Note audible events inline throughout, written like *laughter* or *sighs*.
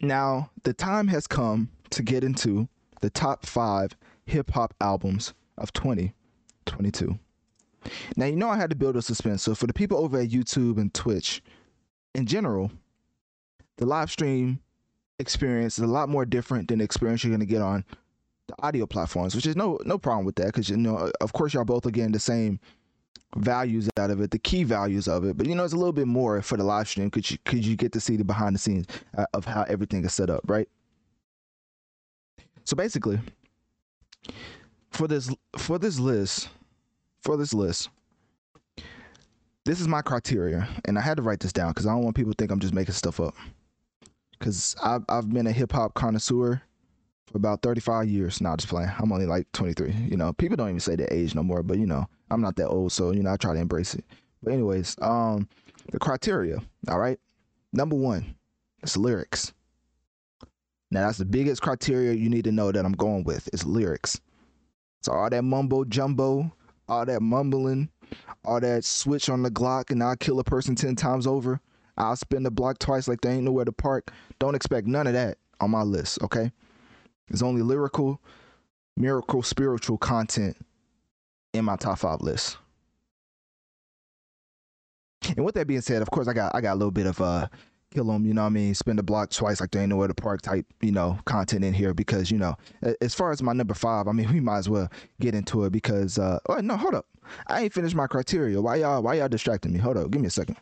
Now, the time has come to get into the top five hip hop albums of 2022. Now, you know I had to build a suspense. So, for the people over at YouTube and Twitch, in general, the live stream experience is a lot more different than the experience you're going to get on the audio platforms, which is no no problem with that because you know, of course, y'all both are getting the same values out of it, the key values of it. But you know, it's a little bit more for the live stream because you, cause you get to see the behind the scenes uh, of how everything is set up, right? So basically, for this for this list, for this list, this is my criteria, and I had to write this down because I don't want people to think I'm just making stuff up. Because I've I've been a hip hop connoisseur for about 35 years. Now, just playing. I'm only like 23. You know, people don't even say their age no more, but you know, I'm not that old, so you know, I try to embrace it. But anyways, um, the criteria. All right, number one, it's lyrics. Now that's the biggest criteria you need to know that I'm going with is lyrics. So all that mumbo jumbo, all that mumbling, all that switch on the Glock and I'll kill a person ten times over. I'll spin the block twice like they ain't nowhere to park. Don't expect none of that on my list, okay? It's only lyrical, miracle, spiritual content in my top five list. And with that being said, of course, I got I got a little bit of uh kill them, you know what I mean, spin the block twice like there ain't nowhere to park type, you know, content in here because, you know, as far as my number five, I mean, *laughs* we might as well get into it because uh oh no, hold up. I ain't finished my criteria. Why y'all why y'all distracting me? Hold up, give me a second.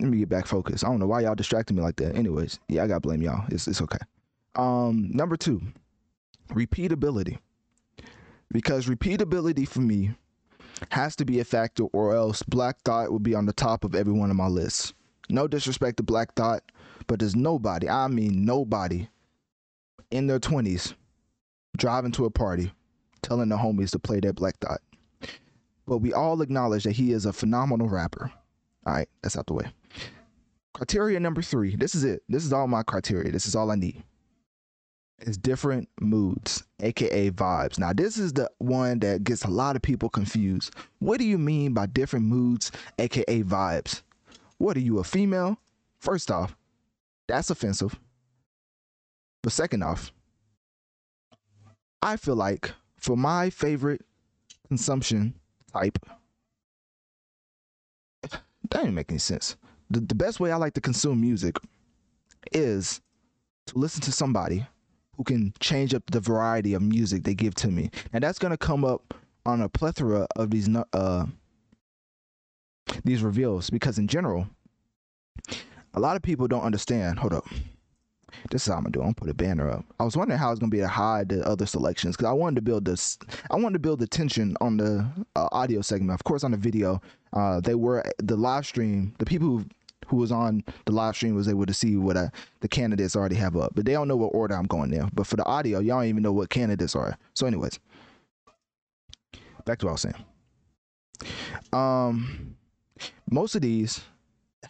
Let me get back focused. I don't know why y'all distracting me like that. Anyways, yeah, I gotta blame y'all. It's it's okay. Um, number two, repeatability. Because repeatability for me has to be a factor, or else Black Thought will be on the top of every one of my lists. No disrespect to Black Thought, but there's nobody, I mean nobody, in their 20s driving to a party telling the homies to play that Black Thought. But we all acknowledge that he is a phenomenal rapper. All right, that's out the way. Criteria number three. This is it. This is all my criteria. This is all I need is different moods, aka vibes. Now, this is the one that gets a lot of people confused. What do you mean by different moods, aka vibes? What are you, a female? First off, that's offensive. But second off, I feel like for my favorite consumption type, *sighs* that didn't make any sense. The, the best way I like to consume music is to listen to somebody who can change up the variety of music they give to me. And that's going to come up on a plethora of these uh these reveals because in general a lot of people don't understand. Hold up. This is how I'm gonna do. I'm gonna put a banner up. I was wondering how it's gonna be to hide the other selections because I wanted to build this. I wanted to build the tension on the uh, audio segment. Of course, on the video, uh, they were the live stream. The people who who was on the live stream was able to see what I, the candidates already have up, but they don't know what order I'm going there. But for the audio, y'all don't even know what candidates are. So, anyways, back to what I was saying. Um, most of these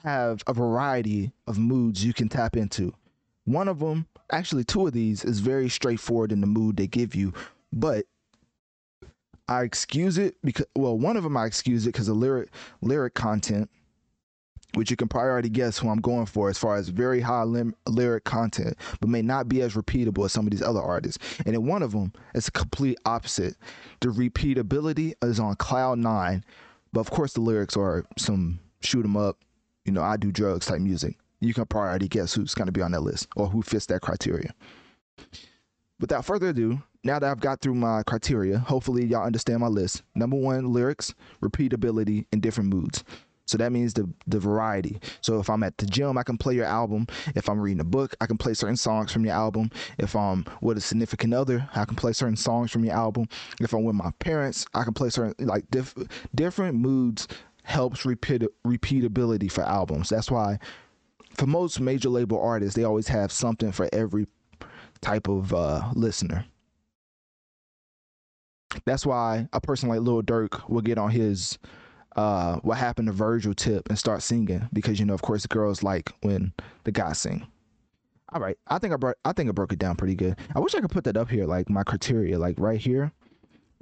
have a variety of moods you can tap into. One of them, actually, two of these, is very straightforward in the mood they give you, but I excuse it because well, one of them I excuse it because the lyric lyric content which you can probably already guess who I'm going for as far as very high lim- lyric content, but may not be as repeatable as some of these other artists. And in one of them, it's a complete opposite. The repeatability is on cloud nine, but of course the lyrics are some shoot 'em up, you know, I do drugs type music. You can probably already guess who's going to be on that list or who fits that criteria. Without further ado, now that I've got through my criteria, hopefully y'all understand my list. Number one, lyrics, repeatability, and different moods. So that means the the variety. So if I'm at the gym, I can play your album. If I'm reading a book, I can play certain songs from your album. If I'm with a significant other, I can play certain songs from your album. If I'm with my parents, I can play certain like diff, different moods helps repeat repeatability for albums. That's why for most major label artists, they always have something for every type of uh, listener. That's why a person like Lil Durk will get on his uh, what happened to Virgil tip and start singing because you know, of course, the girls like when the guys sing. All right, I think I brought I think I broke it down pretty good. I wish I could put that up here, like my criteria, like right here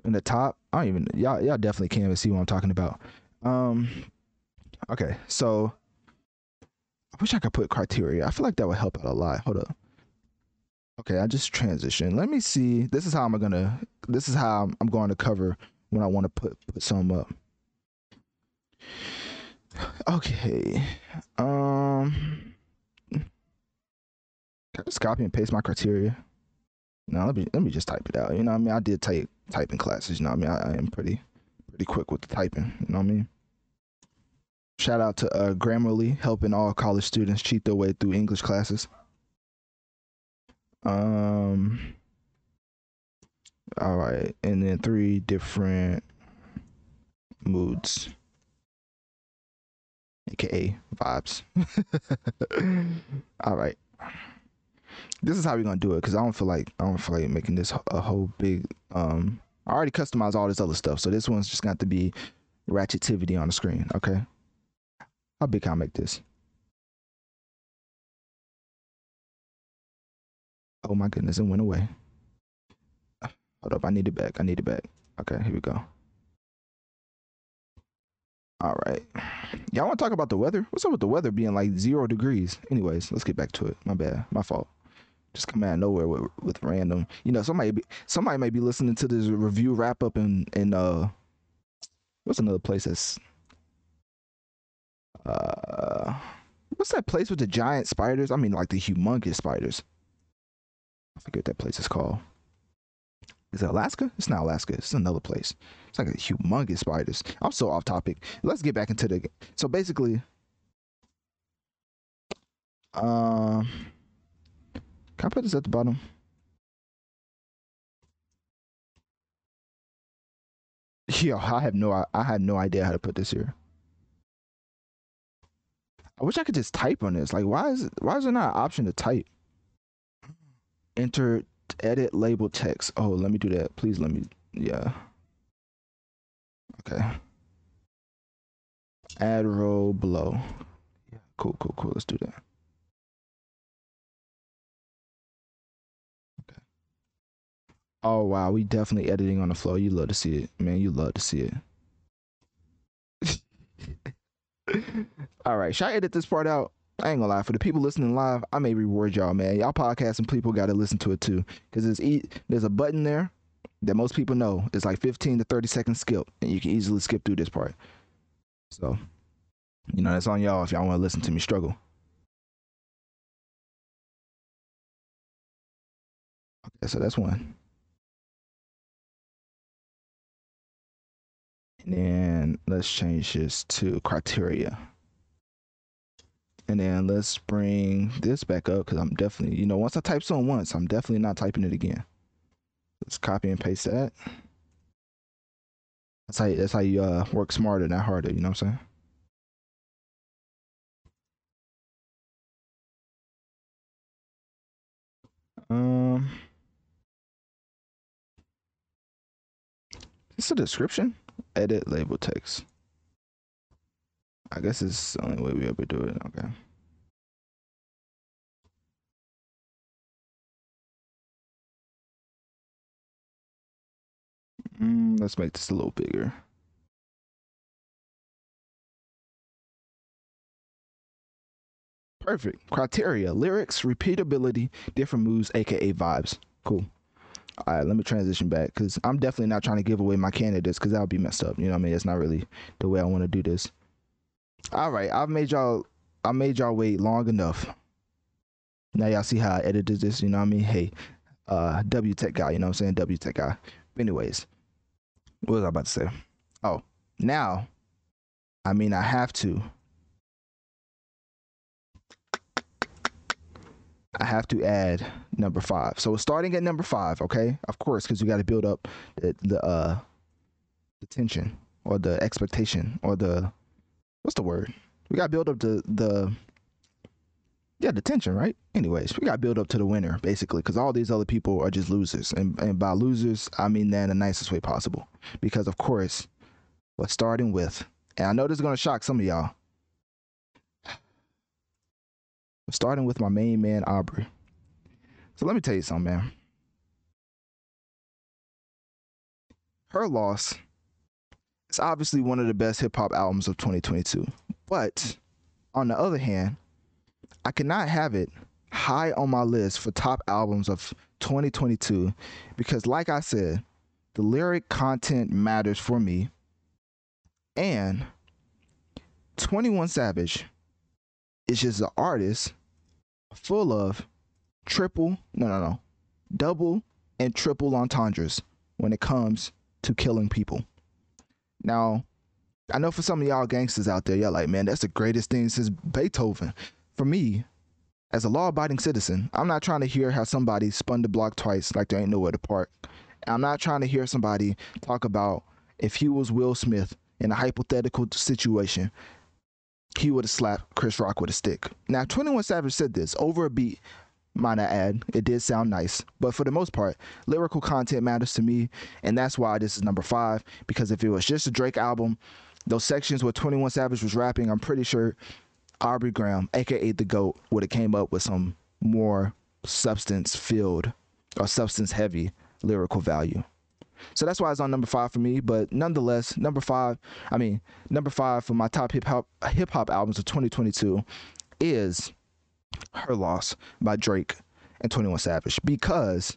in the top. I don't even y'all y'all definitely can't even see what I'm talking about. Um, okay, so I wish I could put criteria. I feel like that would help out a lot. Hold up. Okay, I just transition. Let me see. This is how I'm gonna. This is how I'm going to cover when I want to put put some up. Okay. Um. Can I just copy and paste my criteria? No, let me let me just type it out. You know what I mean? I did type typing classes. You know what I mean? I, I am pretty pretty quick with the typing. You know what I mean? Shout out to uh, Grammarly helping all college students cheat their way through English classes. Um. All right, and then three different moods, aka vibes. *laughs* all right, this is how we're gonna do it because I don't feel like I don't feel like making this a whole big. Um, I already customized all this other stuff, so this one's just got to be ratchetivity on the screen. Okay, how big can I make this? Oh my goodness, it went away. Hold up, I need it back. I need it back. Okay, here we go. All right. Y'all want to talk about the weather? What's up with the weather being like zero degrees? Anyways, let's get back to it. My bad. My fault. Just come out of nowhere with, with random. You know, somebody be, somebody might be listening to this review wrap up in in uh what's another place that's uh what's that place with the giant spiders? I mean like the humongous spiders. I forget what that place is called. Is it Alaska? It's not Alaska. It's another place. It's like a humongous spiders. I'm so off topic. Let's get back into the. Game. So basically, um, can I put this at the bottom? *laughs* Yo, I have no. I had no idea how to put this here. I wish I could just type on this. Like, why is it, why is there not an option to type? enter edit label text. Oh, let me do that. Please let me. Yeah. Okay. Add row below. Yeah. Cool, cool, cool. Let's do that. Okay. Oh wow, we definitely editing on the flow. You love to see it, man. You love to see it. *laughs* All right, should I edit this part out? I ain't gonna lie. For the people listening live, I may reward y'all, man. Y'all podcasting people got to listen to it too, because there's e- there's a button there that most people know. It's like 15 to 30 seconds skip, and you can easily skip through this part. So, you know, that's on y'all if y'all want to listen to me struggle. Okay, so that's one. And then let's change this to criteria. And then let's bring this back up because I'm definitely, you know, once I type something once, I'm definitely not typing it again. Let's copy and paste that. That's how you, that's how you uh, work smarter, not harder. You know what I'm saying? Um, is this a description? Edit label text. I guess it's the only way we ever do it. Okay. Mm, let's make this a little bigger. Perfect. Criteria, lyrics, repeatability, different moves, aka vibes. Cool. All right, let me transition back because I'm definitely not trying to give away my candidates because that would be messed up. You know what I mean? It's not really the way I want to do this. All right, I've made y'all. I made y'all wait long enough. Now y'all see how I edited this. You know what I mean? Hey, uh, W Tech guy. You know what I'm saying? W Tech guy. But anyways, what was I about to say? Oh, now, I mean, I have to. I have to add number five. So starting at number five, okay? Of course, because we got to build up the, the uh the tension or the expectation or the what's the word? We got to build up the the yeah, the tension, right? Anyways, we got to build up to the winner, basically, because all these other people are just losers. And, and by losers, I mean that in the nicest way possible. Because, of course, we're starting with, and I know this is to shock some of y'all, starting with my main man, Aubrey. So let me tell you something, man. Her loss is obviously one of the best hip hop albums of 2022. But on the other hand, I cannot have it high on my list for top albums of 2022 because, like I said, the lyric content matters for me. And 21 Savage is just an artist full of triple, no, no, no, double and triple entendres when it comes to killing people. Now, I know for some of y'all gangsters out there, y'all like, man, that's the greatest thing since Beethoven. For me, as a law abiding citizen, I'm not trying to hear how somebody spun the block twice like there ain't nowhere to park. I'm not trying to hear somebody talk about if he was Will Smith in a hypothetical situation, he would have slapped Chris Rock with a stick. Now, 21 Savage said this over a beat might I add. It did sound nice, but for the most part, lyrical content matters to me, and that's why this is number five. Because if it was just a Drake album, those sections where 21 Savage was rapping, I'm pretty sure Aubrey Graham, aka the GOAT, would have came up with some more substance filled or substance heavy lyrical value. So that's why it's on number five for me. But nonetheless, number five, I mean, number five for my top hip hop hip hop albums of 2022 is her Loss by Drake and 21 Savage because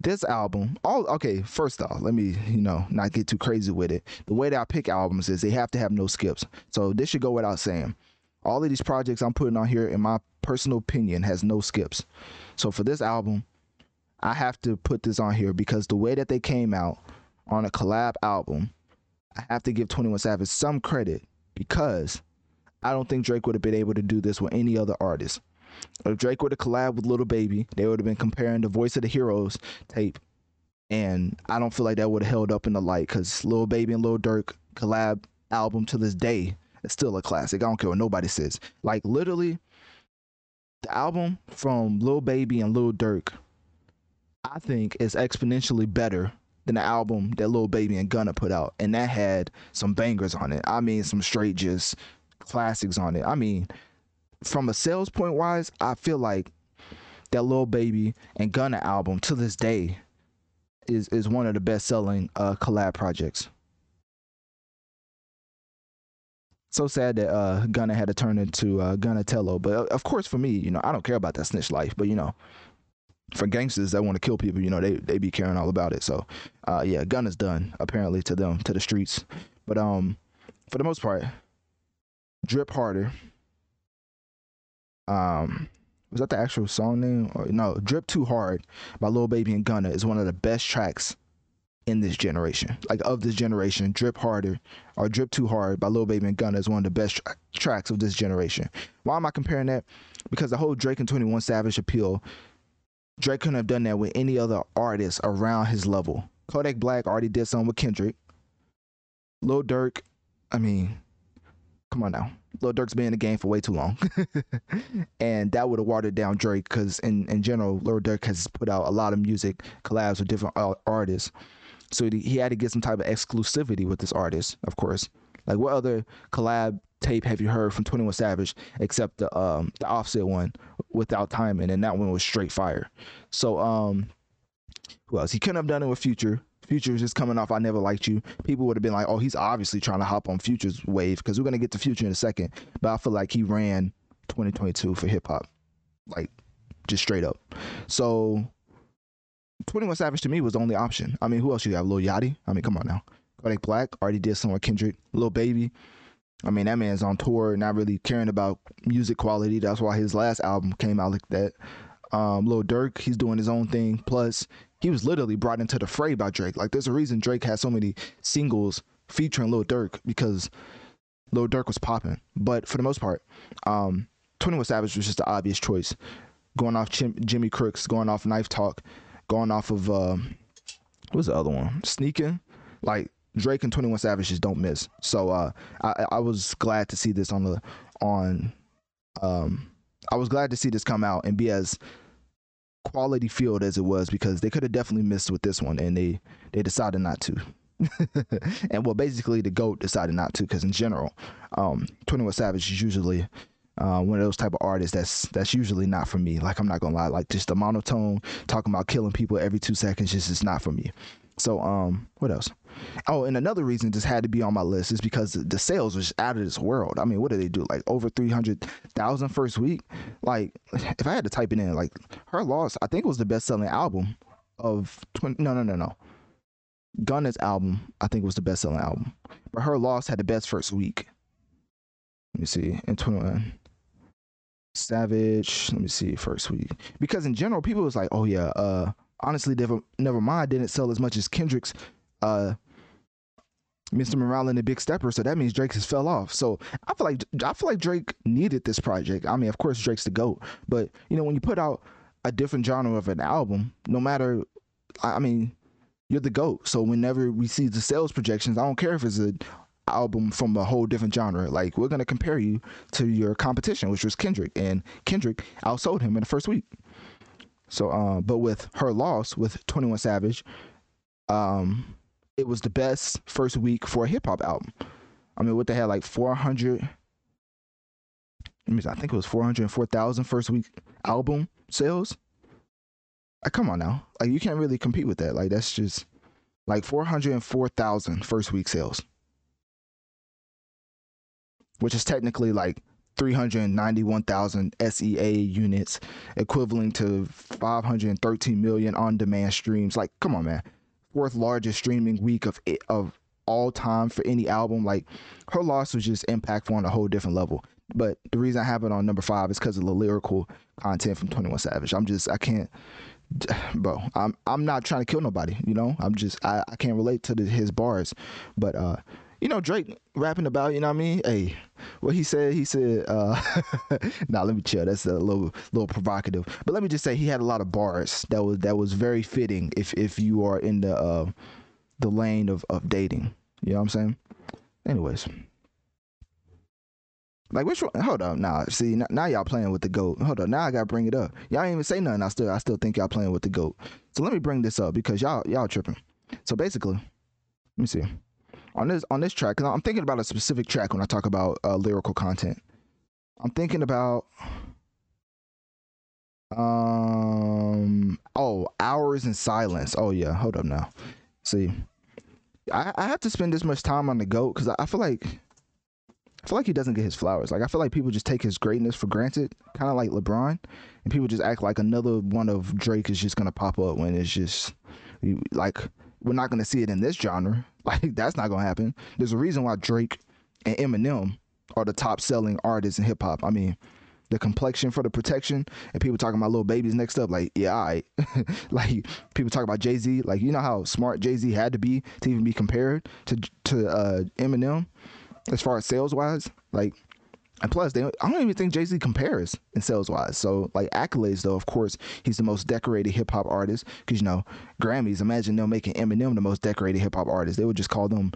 this album, all okay, first off, let me, you know, not get too crazy with it. The way that I pick albums is they have to have no skips. So this should go without saying. All of these projects I'm putting on here, in my personal opinion, has no skips. So for this album, I have to put this on here because the way that they came out on a collab album, I have to give 21 Savage some credit because I don't think Drake would have been able to do this with any other artist. If Drake would have collabed with Lil Baby, they would have been comparing the Voice of the Heroes tape. And I don't feel like that would have held up in the light because Lil Baby and Lil Durk collab album to this day is still a classic. I don't care what nobody says. Like literally, the album from Lil Baby and Lil Durk, I think is exponentially better than the album that Lil Baby and Gunna put out. And that had some bangers on it. I mean, some straight just classics on it. I mean, from a sales point wise, I feel like that Lil Baby and Gunna album to this day is is one of the best selling uh, collab projects. So sad that uh, Gunna had to turn into uh, Gunnatello, but uh, of course for me, you know, I don't care about that snitch life, but you know, for gangsters that want to kill people, you know, they they be caring all about it. So, uh, yeah, Gunna's done apparently to them to the streets, but um, for the most part, Drip Harder um was that the actual song name? Or, no, Drip Too Hard by Lil Baby and Gunna is one of the best tracks in this generation. Like of this generation, Drip Harder or Drip Too Hard by Lil Baby and Gunna is one of the best tra- tracks of this generation. Why am I comparing that? Because the whole Drake and 21 Savage appeal, Drake couldn't have done that with any other artist around his level. Kodak Black already did something with Kendrick. Lil Durk, I mean, come on now. Lil Durk's been in the game for way too long. *laughs* and that would have watered down Drake because, in, in general, Lil Durk has put out a lot of music collabs with different artists. So he had to get some type of exclusivity with this artist, of course. Like, what other collab tape have you heard from 21 Savage except the um the offset one without timing and that one was straight fire. So um who else? He couldn't have done it with Future. Future's just coming off I Never Liked You, people would have been like, oh, he's obviously trying to hop on Future's wave because we're going to get to Future in a second. But I feel like he ran 2022 for hip hop, like just straight up. So 21 Savage to me was the only option. I mean, who else you have? Lil Yachty? I mean, come on now. Kodak Black already did some with Kendrick. Lil Baby. I mean, that man's on tour, not really caring about music quality. That's why his last album came out like that. Um, Lil Durk, he's doing his own thing. Plus, he was literally brought into the fray by Drake. Like there's a reason Drake has so many singles featuring Lil Durk because Lil Durk was popping. But for the most part, um, 21 Savage was just the obvious choice. Going off Jimmy Cooks, going off Knife Talk, going off of uh, what was the other one? Sneaking. Like Drake and 21 Savage just don't miss. So uh, I, I was glad to see this on the on um, I was glad to see this come out and be as quality field as it was because they could have definitely missed with this one and they they decided not to. *laughs* and well, basically the goat decided not to because in general, um, Twenty One Savage is usually uh, one of those type of artists that's that's usually not for me. Like I'm not gonna lie, like just the monotone talking about killing people every two seconds just is not for me. So um, what else? Oh, and another reason this had to be on my list is because the sales was out of this world. I mean, what did they do? Like over three hundred thousand first week. Like, *sighs* if I had to type it in, like her loss, I think it was the best selling album of 20, no no no no. Gunna's album, I think was the best selling album, but her loss had the best first week. Let me see in twenty one. Savage. Let me see first week because in general people was like, oh yeah, uh, honestly, never never mind didn't sell as much as Kendrick's uh Mr. Morale and the Big Stepper, so that means Drake has fell off. So I feel like I feel like Drake needed this project. I mean, of course Drake's the goat, but you know when you put out a different genre of an album, no matter, I mean, you're the goat. So whenever we see the sales projections, I don't care if it's an album from a whole different genre. Like we're gonna compare you to your competition, which was Kendrick, and Kendrick outsold him in the first week. So, uh, but with her loss with Twenty One Savage, um it was the best first week for a hip hop album. I mean, what they had like 400. I mean, I think it was 404,000 first week album sales. Like, come on now. Like, you can't really compete with that. Like, that's just like 404,000 first week sales, which is technically like 391,000 SEA units, equivalent to 513 million on demand streams. Like, come on, man fourth largest streaming week of of all time for any album. Like her loss was just impactful on a whole different level. But the reason I have it on number five is because of the lyrical content from Twenty One Savage. I'm just I can't, *sighs* bro. I'm I'm not trying to kill nobody. You know. I'm just I, I can't relate to the, his bars. But uh, you know Drake rapping about, you know what I mean? Hey, what he said, he said, uh *laughs* nah, let me chill. That's a little little provocative. But let me just say he had a lot of bars that was that was very fitting if if you are in the uh the lane of, of dating. You know what I'm saying? Anyways. Like which one? Hold up, now. See, now, now, y'all playing with the goat. Hold up, now I gotta bring it up. Y'all ain't even say nothing. I still, I still think y'all playing with the goat. So let me bring this up because y'all, y'all tripping. So basically, let me see on this on this track because i'm thinking about a specific track when i talk about uh, lyrical content i'm thinking about um oh hours in silence oh yeah hold up now see i i have to spend this much time on the goat because I, I feel like I feel like he doesn't get his flowers. Like I feel like people just take his greatness for granted, kind of like LeBron, and people just act like another one of Drake is just gonna pop up when it's just like we're not gonna see it in this genre. *laughs* Like that's not gonna happen. There's a reason why Drake and Eminem are the top selling artists in hip hop. I mean, the complexion for the protection, and people talking about little babies next up. Like, yeah, I *laughs* like people talk about Jay Z. Like, you know how smart Jay Z had to be to even be compared to to uh, Eminem as far as sales wise. Like, and plus, they, I don't even think Jay Z compares in sales wise. So, like accolades, though, of course, he's the most decorated hip hop artist. Because you know, Grammys. Imagine them making Eminem the most decorated hip hop artist. They would just call them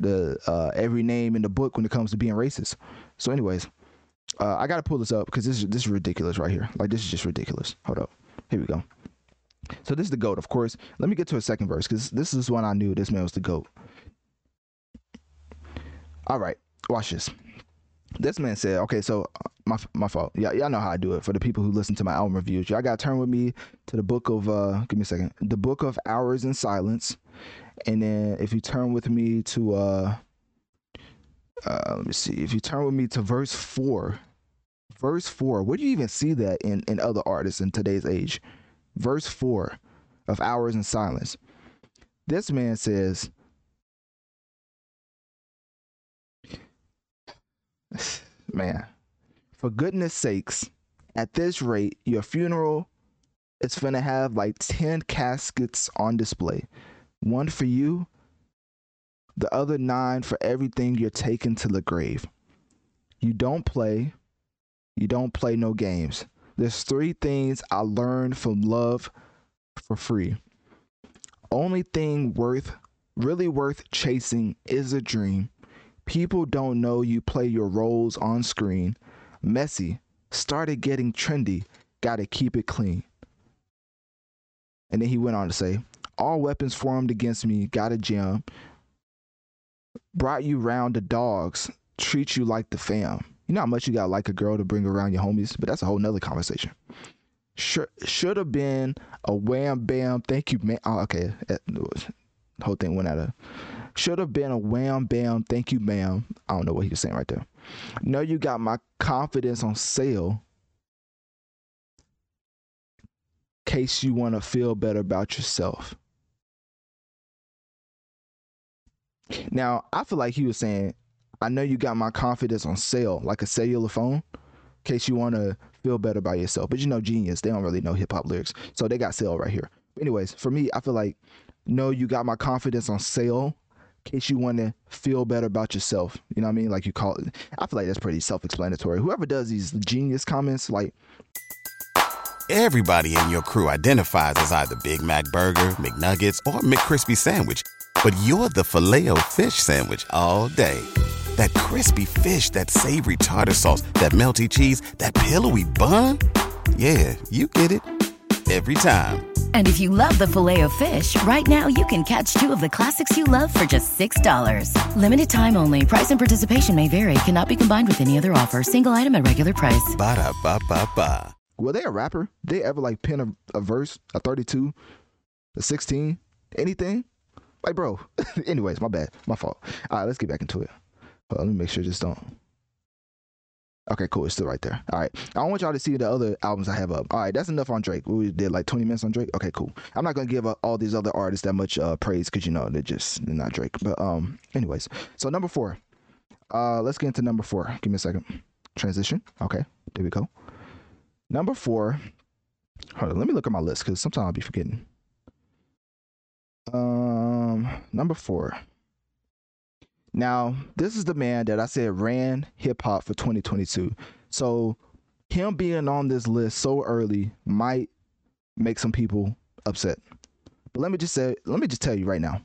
the uh, every name in the book when it comes to being racist. So, anyways, uh, I gotta pull this up because this is this is ridiculous right here. Like this is just ridiculous. Hold up, here we go. So this is the goat, of course. Let me get to a second verse because this is when I knew this man was the goat. All right, watch this this man said, okay, so uh, my my fault. Yeah, y'all know how I do it. For the people who listen to my album reviews, y'all got to turn with me to the book of uh, give me a second, the book of hours in silence, and then if you turn with me to uh, uh let me see, if you turn with me to verse four, verse four. Where do you even see that in in other artists in today's age? Verse four of hours in silence. This man says *laughs* man, for goodness sakes, at this rate, your funeral is gonna have like 10 caskets on display. One for you, the other nine for everything you're taking to the grave. You don't play, you don't play no games. There's three things I learned from love for free. Only thing worth, really worth chasing is a dream. People don't know you play your roles on screen. Messy, started getting trendy. Gotta keep it clean. And then he went on to say, All weapons formed against me, got a jam. Brought you round the dogs, treat you like the fam. You know how much you got like a girl to bring around your homies, but that's a whole nother conversation. Should should have been a wham bam. Thank you, man. Oh, okay, whole thing went out of. Should have been a wham bam. Thank you, ma'am. I don't know what he was saying right there. Know you got my confidence on sale. Case you want to feel better about yourself. Now, I feel like he was saying, I know you got my confidence on sale, like a cellular phone, case you want to feel better about yourself. But you know, genius, they don't really know hip hop lyrics. So they got sale right here. Anyways, for me, I feel like, no, you got my confidence on sale, in case you want to feel better about yourself. You know what I mean? Like you call it. I feel like that's pretty self explanatory. Whoever does these genius comments, like, Everybody in your crew identifies as either Big Mac Burger, McNuggets, or McCrispy Sandwich. But you're the filet fish Sandwich all day. That crispy fish, that savory tartar sauce, that melty cheese, that pillowy bun. Yeah, you get it. Every time. And if you love the filet of fish, right now you can catch two of the classics you love for just $6. Limited time only. Price and participation may vary. Cannot be combined with any other offer. Single item at regular price. Ba da ba ba ba. were they a rapper? Did they ever like pen a, a verse, a 32, a 16, anything? Like, bro. *laughs* Anyways, my bad. My fault. All right, let's get back into it. Hold on, let me make sure this don't. Okay, cool. It's still right there. All right. I want y'all to see the other albums I have up. All right, that's enough on Drake. We did like 20 minutes on Drake. Okay, cool. I'm not gonna give uh, all these other artists that much uh, praise because you know they're just they're not Drake. But um, anyways, so number four. Uh, let's get into number four. Give me a second. Transition. Okay, there we go. Number four. Hold on. Let me look at my list because sometimes I'll be forgetting. Um, number four. Now, this is the man that I said ran hip hop for 2022. So, him being on this list so early might make some people upset. But let me just say, let me just tell you right now,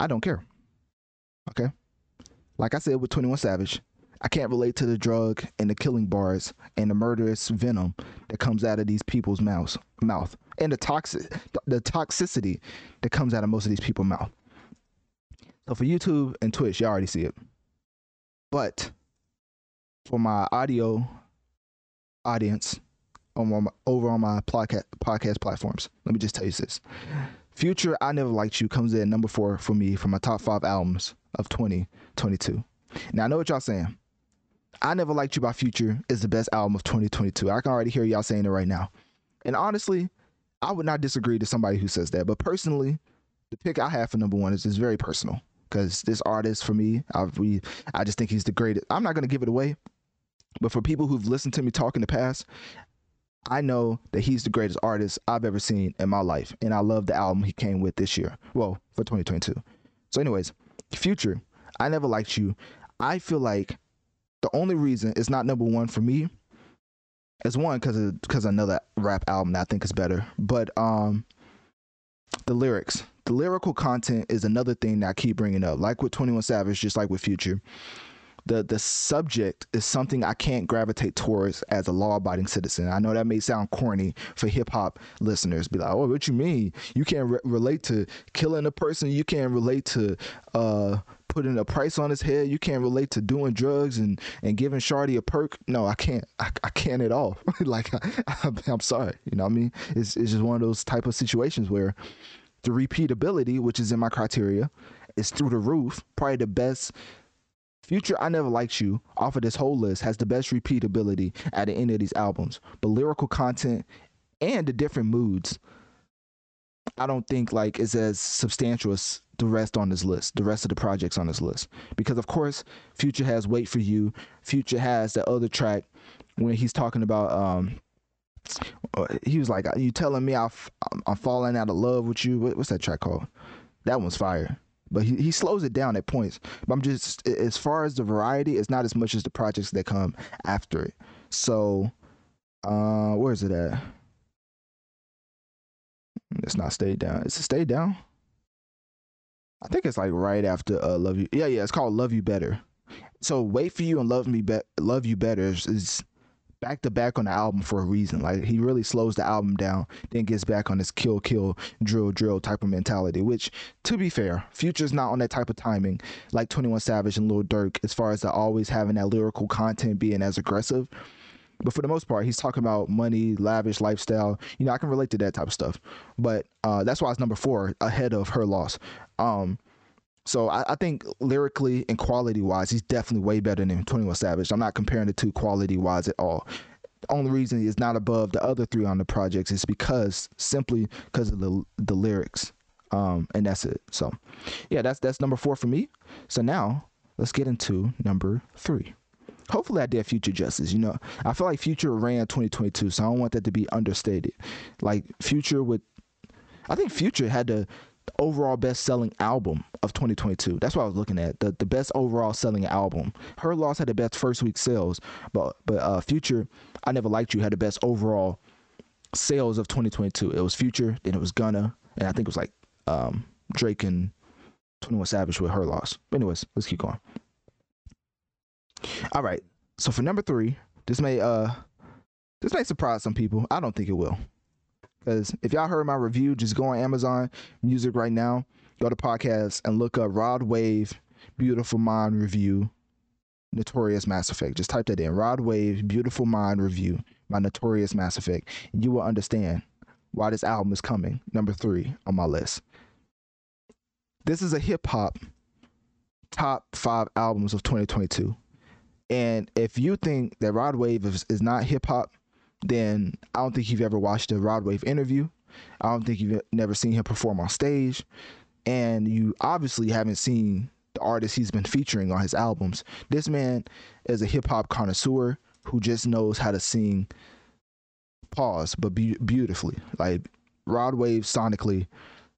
I don't care. Okay? Like I said with 21 Savage, I can't relate to the drug and the killing bars and the murderous venom that comes out of these people's mouths, mouth, and the toxic, the toxicity that comes out of most of these people's mouth. So for YouTube and Twitch, y'all already see it. But for my audio audience on my, over on my podcast podcast platforms, let me just tell you this: Future, I Never Liked You comes in number four for me for my top five albums of 2022. Now I know what y'all saying. I Never Liked You by Future is the best album of 2022. I can already hear y'all saying it right now. And honestly, I would not disagree to somebody who says that. But personally, the pick I have for number one is, is very personal because this artist for me, I we I just think he's the greatest. I'm not gonna give it away, but for people who've listened to me talk in the past, I know that he's the greatest artist I've ever seen in my life, and I love the album he came with this year. Well, for 2022. So, anyways, Future, I never liked you. I feel like the only reason it's not number one for me is one because because another rap album that I think is better, but um, the lyrics, the lyrical content is another thing that I keep bringing up. Like with 21 Savage, just like with Future, the the subject is something I can't gravitate towards as a law abiding citizen. I know that may sound corny for hip hop listeners. Be like, oh, what you mean? You can't re- relate to killing a person. You can't relate to uh, putting a price on his head. You can't relate to doing drugs and and giving Shardy a perk. No, I can't. I, I can't at all. *laughs* like I, *laughs* am sorry. You know what I mean? It's it's just one of those type of situations where the repeatability, which is in my criteria, is through the roof. Probably the best Future I Never Liked You off of this whole list has the best repeatability at the end of these albums. But lyrical content and the different moods, I don't think like is as substantial as the rest on this list, the rest of the projects on this list. Because of course, Future has Wait for You. Future has the other track when he's talking about um he was like, "You telling me I am falling out of love with you? What, what's that track called? That one's fire." But he, he slows it down at points. But I'm just as far as the variety, it's not as much as the projects that come after it. So, uh, where is it at? It's not stay down. It's it stay down? I think it's like right after uh, love you. Yeah, yeah. It's called love you better. So wait for you and love me be- love you better is, is back to back on the album for a reason. Like he really slows the album down, then gets back on this kill kill drill drill type of mentality. Which, to be fair, Future's not on that type of timing like Twenty One Savage and Lil Durk as far as the always having that lyrical content being as aggressive. But for the most part, he's talking about money, lavish lifestyle. You know, I can relate to that type of stuff. But uh, that's why it's number four ahead of her loss. Um, so I, I, think lyrically and quality wise, he's definitely way better than Twenty One Savage. I'm not comparing the two quality wise at all. The only reason he's not above the other three on the projects is because simply because of the the lyrics, um, and that's it. So, yeah, that's that's number four for me. So now let's get into number three. Hopefully, I did Future justice. You know, I feel like Future ran 2022, so I don't want that to be understated. Like Future would, I think Future had the overall best selling album of 2022. That's what I was looking at. The the best overall selling album. Her Loss had the best first week sales, but but uh, Future, I Never Liked You had the best overall sales of 2022. It was Future, then it was Gunna, and I think it was like um, Drake and 21 Savage with Her Loss. But anyways, let's keep going. All right. So for number 3, this may uh this may surprise some people. I don't think it will. Because if y'all heard my review, just go on Amazon Music right now, go to podcast and look up Rod Wave Beautiful Mind Review Notorious Mass Effect. Just type that in Rod Wave Beautiful Mind Review by Notorious Mass Effect. You will understand why this album is coming number three on my list. This is a hip hop top five albums of 2022. And if you think that Rod Wave is, is not hip hop, then I don't think you've ever watched a Rod Wave interview. I don't think you've never seen him perform on stage. And you obviously haven't seen the artists he's been featuring on his albums. This man is a hip hop connoisseur who just knows how to sing pause, but be- beautifully. Like Rod Wave sonically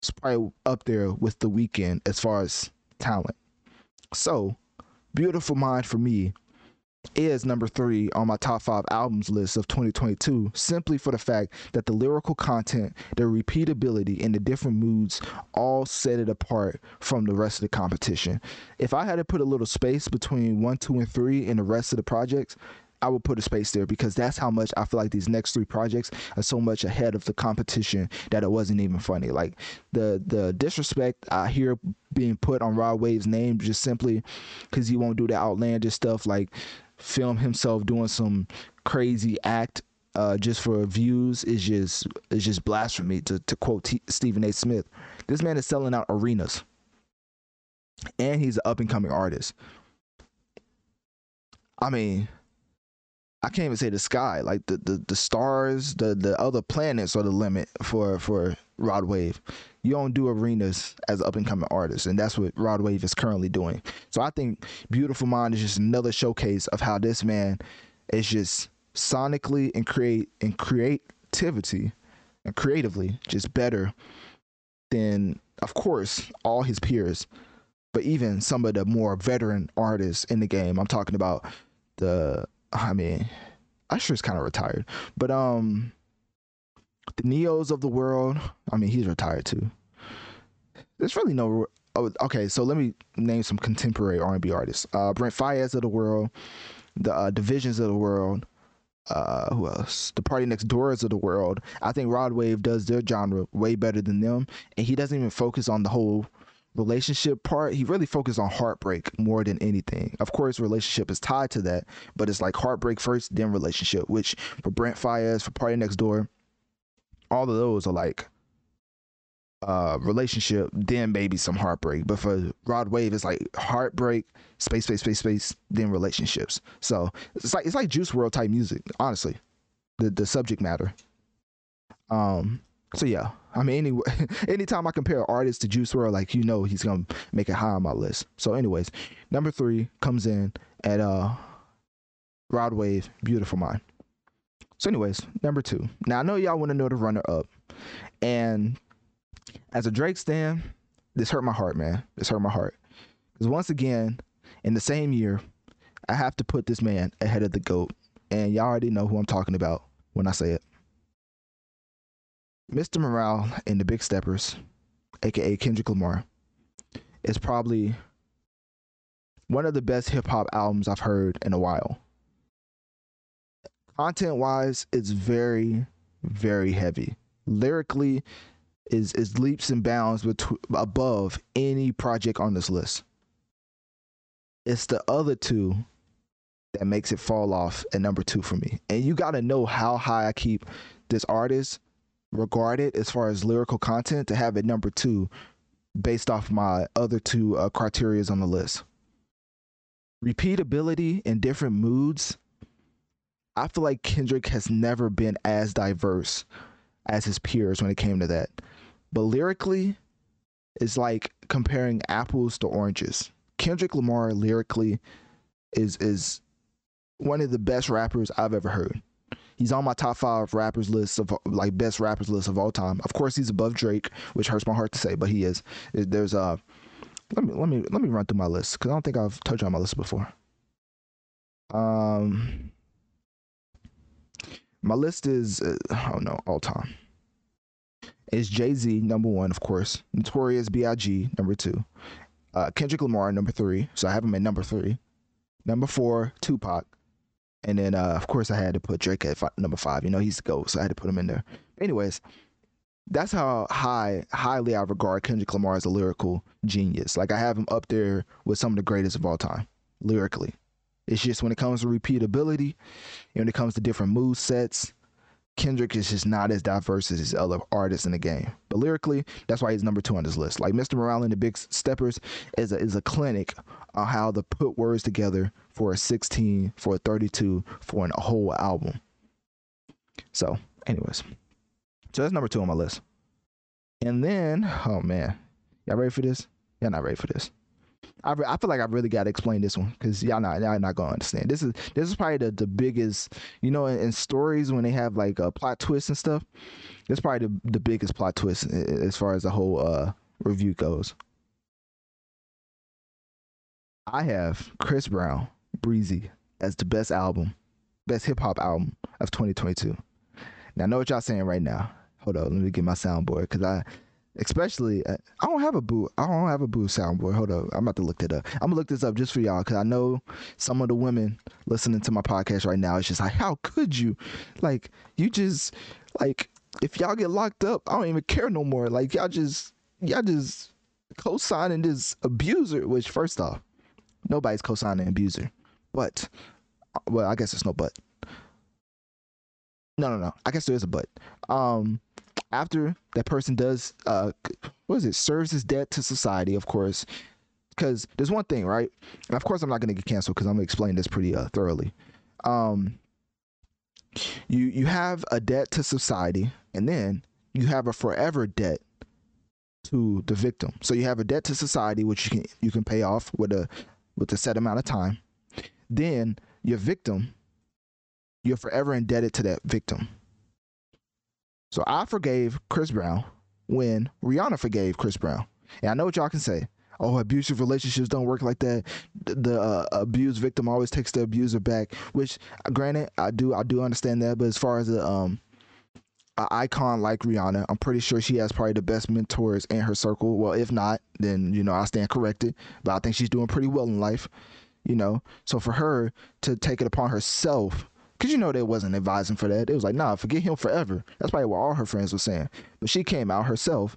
is probably up there with The Weeknd as far as talent. So, Beautiful Mind for me is number three on my top five albums list of 2022 simply for the fact that the lyrical content, the repeatability, and the different moods all set it apart from the rest of the competition. If I had to put a little space between one, two, and three in the rest of the projects, I would put a space there because that's how much I feel like these next three projects are so much ahead of the competition that it wasn't even funny. Like the the disrespect I hear being put on Rod Wave's name just simply because he won't do the outlandish stuff like film himself doing some crazy act uh, just for views is just is just blasphemy. To to quote T- Stephen A. Smith, this man is selling out arenas, and he's an up and coming artist. I mean, I can't even say the sky. Like the, the, the stars, the, the other planets are the limit for for Rod Wave. You don't do arenas as up and coming artist, and that's what Rod Wave is currently doing. So I think Beautiful Mind is just another showcase of how this man is just sonically and create and creativity and creatively just better than of course all his peers, but even some of the more veteran artists in the game. I'm talking about the I mean, Usher's kind of retired, but um, the Neos of the world. I mean, he's retired too. There's really no. Oh, okay, so let me name some contemporary R&B artists. Uh, Brent Faiyaz of the world, the uh, Divisions of the world. Uh, who else? The Party Next Doors of the world. I think Rod Wave does their genre way better than them, and he doesn't even focus on the whole relationship part, he really focused on heartbreak more than anything. Of course, relationship is tied to that, but it's like heartbreak first, then relationship. Which for Brent Faiyaz, for Party Next Door, all of those are like uh relationship, then maybe some heartbreak. But for Rod Wave, it's like heartbreak, space, space, space, space, then relationships. So it's like it's like Juice WRLD type music, honestly. The the subject matter. Um so yeah, I mean, anyway, *laughs* anytime I compare artists to Juice WRLD, like you know, he's gonna make it high on my list. So, anyways, number three comes in at uh, Rod Wave, Beautiful Mind. So, anyways, number two. Now I know y'all want to know the runner up, and as a Drake stan, this hurt my heart, man. This hurt my heart because once again, in the same year, I have to put this man ahead of the goat, and y'all already know who I'm talking about when I say it. Mr. Morale and the Big Steppers, aka Kendrick Lamar, is probably one of the best hip hop albums I've heard in a while. content wise, it's very, very heavy. Lyrically, is is leaps and bounds between above any project on this list. It's the other two that makes it fall off at number two for me. And you got to know how high I keep this artist regarded as far as lyrical content to have it number two based off my other two uh, criterias on the list. Repeatability in different moods. I feel like Kendrick has never been as diverse as his peers when it came to that. But lyrically, it's like comparing apples to oranges. Kendrick Lamar lyrically is is one of the best rappers I've ever heard. He's on my top five rappers list of like best rappers list of all time. Of course, he's above Drake, which hurts my heart to say, but he is. There's a uh, let me let me let me run through my list because I don't think I've touched on my list before. Um, my list is uh, oh no all time. Is Jay Z number one, of course. Notorious B.I.G. number two. Uh, Kendrick Lamar number three. So I have him at number three. Number four, Tupac. And then, uh, of course, I had to put Drake at five, number five. You know, he's the GOAT, so I had to put him in there. Anyways, that's how high, highly I regard Kendrick Lamar as a lyrical genius. Like, I have him up there with some of the greatest of all time, lyrically. It's just when it comes to repeatability, and when it comes to different mood sets, Kendrick is just not as diverse as his other artists in the game. But lyrically, that's why he's number two on this list. Like Mr. Morale and the Big Steppers is a, is a clinic on how to put words together for a 16, for a 32, for a whole album. So, anyways, so that's number two on my list. And then, oh man, y'all ready for this? Y'all not ready for this. I, I feel like I really got to explain this one because y'all not y'all not gonna understand. This is this is probably the, the biggest you know in, in stories when they have like a plot twist and stuff. It's probably the, the biggest plot twist as far as the whole uh, review goes. I have Chris Brown Breezy as the best album, best hip hop album of 2022. Now I know what y'all saying right now. Hold on, let me get my soundboard because I especially uh, I don't have a boo. I don't have a boo soundboard. Hold up, I'm about to look that up. I'm gonna look this up just for y'all because I know some of the women listening to my podcast right now. It's just like, how could you? Like, you just like if y'all get locked up, I don't even care no more. Like y'all just y'all just co-signing this abuser. Which first off, nobody's co-signing abuser, but uh, well, I guess it's no but. No, no, no. I guess there is a but. Um, after that person does uh what is it serves his debt to society of course because there's one thing right and of course i'm not going to get canceled because i'm going to explain this pretty uh, thoroughly um you you have a debt to society and then you have a forever debt to the victim so you have a debt to society which you can you can pay off with a with a set amount of time then your victim you're forever indebted to that victim so I forgave Chris Brown when Rihanna forgave Chris Brown. And I know what y'all can say. Oh, abusive relationships don't work like that. The, uh, abused victim always takes the abuser back. Which, granted, I do I do understand that. But as far as a um, an icon like Rihanna, I'm pretty sure she has probably the best mentors in her circle. Well, if not, then you know I stand corrected. But I think she's doing pretty well in life. You know, so for her to take it upon herself Cause you know they wasn't advising for that. It was like, nah, forget him forever. That's probably what all her friends were saying. But she came out herself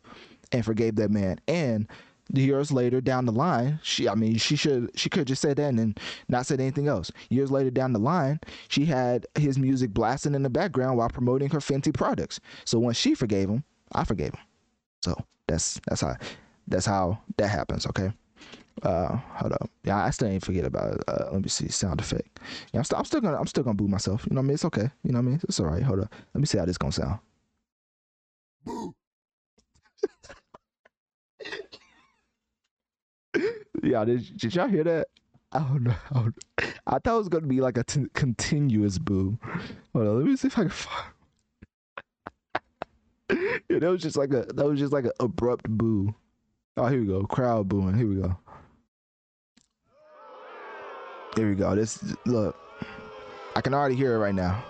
and forgave that man. And years later down the line, she I mean, she should she could just said that and not said anything else. Years later down the line, she had his music blasting in the background while promoting her Fenty products. So once she forgave him, I forgave him. So that's that's how that's how that happens, okay? Uh, hold up. Yeah, I still ain't forget about it. Uh, let me see sound effect. Yeah, I'm, st- I'm still gonna I'm still gonna boo myself. You know what I mean? It's okay. You know what I mean? It's all right. Hold up. Let me see how this gonna sound. Boo. *laughs* yeah, did, did y'all hear that? I don't know. I, don't know. I thought it was gonna be like a t- continuous boo. Hold on. Let me see if I can find. *laughs* yeah, that was just like a that was just like an abrupt boo. Oh, here we go. Crowd booing. Here we go. Here we go. This look. I can already hear it right now.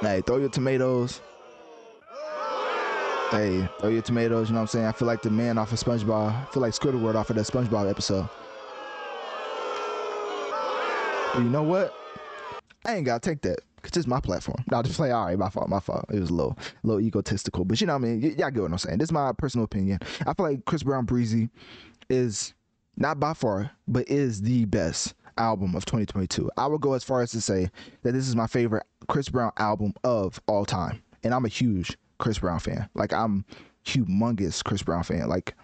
Hey, throw your tomatoes. Hey, throw your tomatoes. You know what I'm saying? I feel like the man off of SpongeBob. I feel like Squidward off of that SpongeBob episode. But you know what? I ain't gotta take that. Cause it's my platform. Not just play. All right, my fault. My fault. It was a little, a little egotistical. But you know what I mean. Y- y'all get what I'm saying. This is my personal opinion. I feel like Chris Brown Breezy is not by far, but is the best album of 2022. I would go as far as to say that this is my favorite Chris Brown album of all time, and I'm a huge Chris Brown fan. Like I'm humongous Chris Brown fan. Like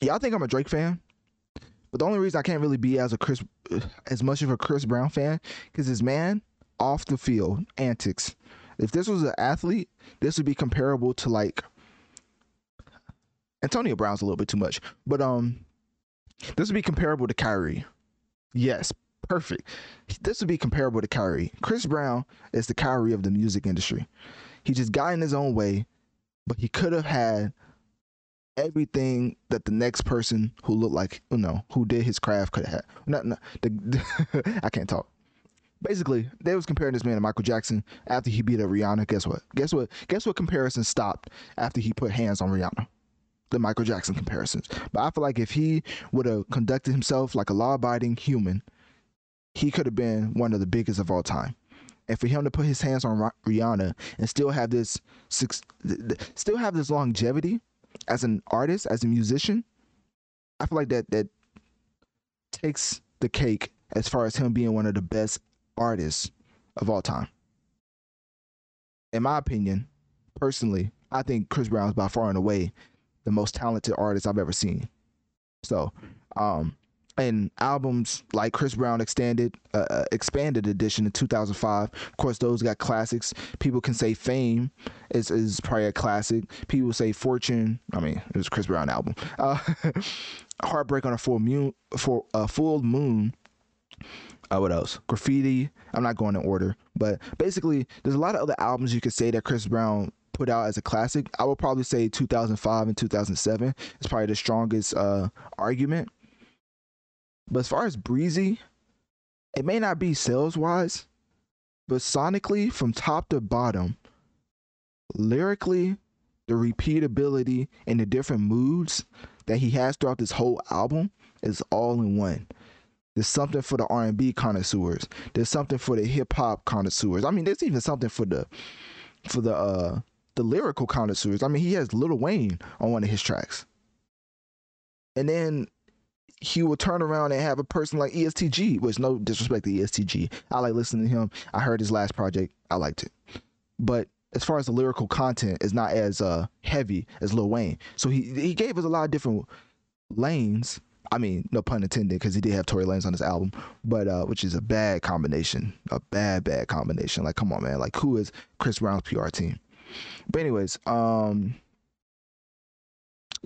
y'all think I'm a Drake fan, but the only reason I can't really be as a Chris as much of a Chris Brown fan because his man off the field antics. If this was an athlete, this would be comparable to like Antonio Brown's a little bit too much, but um, this would be comparable to Kyrie. Yes, perfect. This would be comparable to Kyrie. Chris Brown is the Kyrie of the music industry. He just got in his own way, but he could have had everything that the next person who looked like you know who did his craft could have had. Not, not the, *laughs* I can't talk. Basically, they was comparing this man to Michael Jackson after he beat up Rihanna. Guess what? Guess what? Guess what? Comparison stopped after he put hands on Rihanna. The Michael Jackson comparisons. But I feel like if he would have conducted himself like a law-abiding human, he could have been one of the biggest of all time. And for him to put his hands on Rihanna and still have this, still have this longevity as an artist, as a musician, I feel like that that takes the cake as far as him being one of the best artists of all time. In my opinion, personally, I think Chris Brown is by far and away the most talented artist I've ever seen. So, um, and albums like Chris Brown extended uh, uh expanded edition in 2005. Of course, those got classics. People can say Fame is is probably a classic. People say Fortune. I mean, it was Chris Brown album. Uh, *laughs* Heartbreak on a full moon for a full moon. Uh, what else? Graffiti. I'm not going in order, but basically, there's a lot of other albums you could say that Chris Brown put out as a classic. I would probably say 2005 and 2007 is probably the strongest uh, argument but as far as Breezy, it may not be sales wise, but sonically from top to bottom, lyrically, the repeatability and the different moods that he has throughout this whole album is all in one. There's something for the R&B connoisseurs. There's something for the hip hop connoisseurs. I mean, there's even something for the for the uh the lyrical connoisseurs. I mean, he has Lil Wayne on one of his tracks. And then he will turn around and have a person like EST Gee, which no disrespect to EST Gee. I like listening to him. I heard his last project. I liked it. But as far as the lyrical content is not as uh, heavy as Lil Wayne. So he he gave us a lot of different lanes. I mean, no pun intended, because he did have Tory Lanez on his album, but uh, which is a bad combination, a bad bad combination. Like, come on, man. Like, who is Chris Brown's PR team? But anyways, um,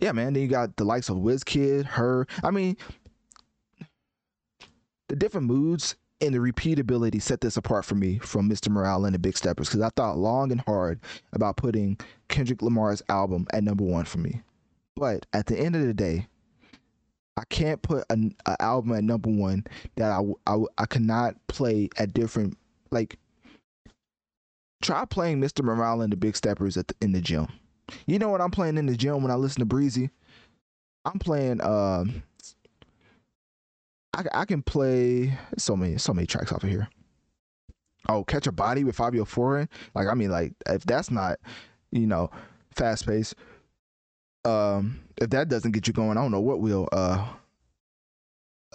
yeah, man. Then you got the likes of Wizkid, her. I mean, the different moods and the repeatability set this apart for me from Mr. Morale and the Big Steppers because I thought long and hard about putting Kendrick Lamar's album at number one for me. But at the end of the day, I can't put an, album at number one that I, I, I cannot play at different like. Try playing Mr. Morale and the Big Steppers at the, in the gym. You know what I'm playing in the gym when I listen to Breezy? I'm playing um I, I can play so many so many tracks off of here. Oh, Catch a Body with Fivio Foreign. Like I mean like if that's not, you know, fast paced um if that doesn't get you going, I don't know what will uh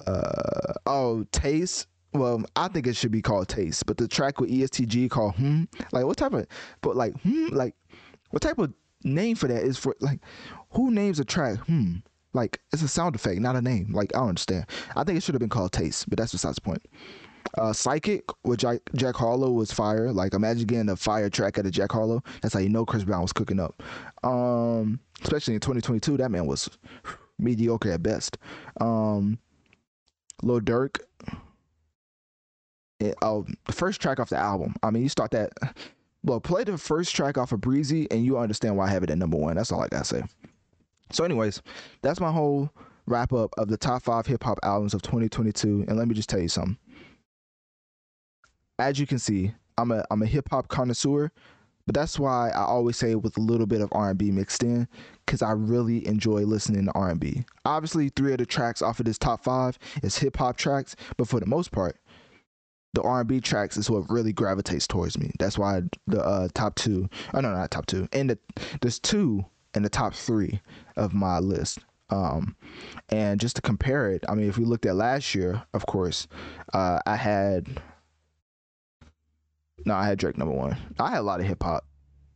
uh oh taste well, I think it should be called Taste, but the track with EST Gee called Hmm, like what type of, but like Hmm, like what type of name for that is for like who names a track hmm like it's a sound effect not a name like i don't understand. I think it should have been called taste but that's besides the point. Uh psychic with jack, jack harlow was fire like imagine getting a fire track at a jack harlow that's how you know chris brown was cooking up. Um especially in 2022 that man was *sighs* mediocre at best. Um lil durk oh the first track off the album i mean you start that well, play the first track off of Breezy, and you understand why I have it at number one. That's all I gotta say. So, anyways, that's my whole wrap up of the top five hip hop albums of 2022. And let me just tell you something. As you can see, I'm a I'm a hip hop connoisseur, but that's why I always say with a little bit of R&B mixed in cuz I really enjoy listening to R&B. Obviously, three of the tracks off of this top 5 is hip hop tracks, but for the most part, the R&B tracks is what really gravitates towards me. That's why the uh, top 2, oh no, not top 2. And the, there's two in the top 3 of my list. Um, and just to compare it, I mean, if we looked at last year, of course, uh, I had no, I had Drake number one. I had a lot of hip hop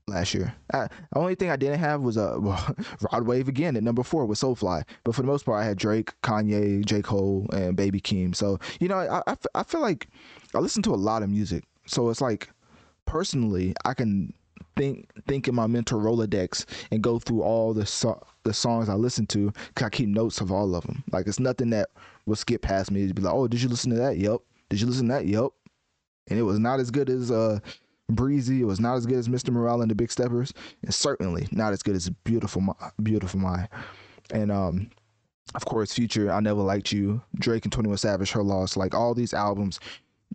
last year. I, the only thing I didn't have was a *laughs* well, Rod Wave again at number four with Soulfly. But for the most part, I had Drake, Kanye, J. Cole, and Baby Keem. So, you know, I, I, feel like I listen to a lot of music. So it's like, personally, I can think think in my mental Rolodex and go through all the so- the songs I listen to because I keep notes of all of them. Like, it's nothing that will skip past me. to be like, oh, did you listen to that? Yep. Did you listen to that? Yep and it was not as good as uh, Breezy. It was not as good as Mr. Morale and the Big Steppers, and certainly not as good as Beautiful, Beautiful Mind. And um, of course, Future, I Never Liked You, Drake and Twenty One Savage, Her Loss. Like all these albums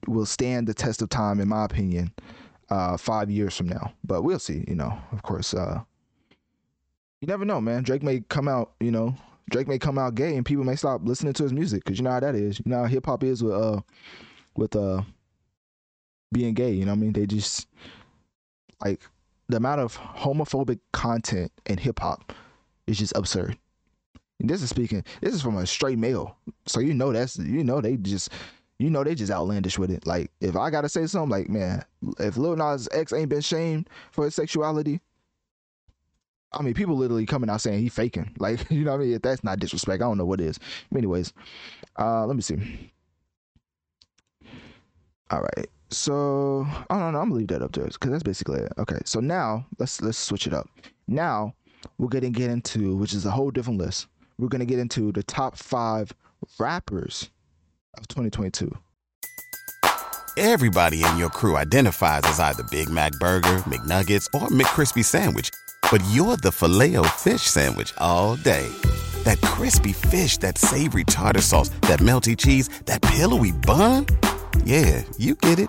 will stand the test of time, in my opinion, uh, five years from now. But we'll see. You know, of course, uh, you never know, man. Drake may come out, you know. Drake may come out gay and people may stop listening to his music because you know how that is. You know how hip hop is with uh with uh being gay. You know what I mean? They just like the amount of homophobic content in hip hop is just absurd. And this is speaking. This is from a straight male, so you know that's you know they just you know they just outlandish with it. Like if I gotta say something, like man, if Lil Nas X ain't been shamed for his sexuality, I mean people literally coming out saying he faking. *laughs* Like you know what I mean? If that's not disrespect, I don't know what is. anyways, uh, let me see. All right. So I don't know. I'm gonna leave that up to us because that's basically it. Okay. So now let's let's switch it up. Now we're gonna get into which is a whole different list. We're gonna get into the top five rappers of 2022. Everybody in your crew identifies as either Big Mac Burger, McNuggets, or McCrispy Sandwich, but you're the filet fish Sandwich all day. That crispy fish, that savory tartar sauce, that melty cheese, that pillowy bun. Yeah, you get it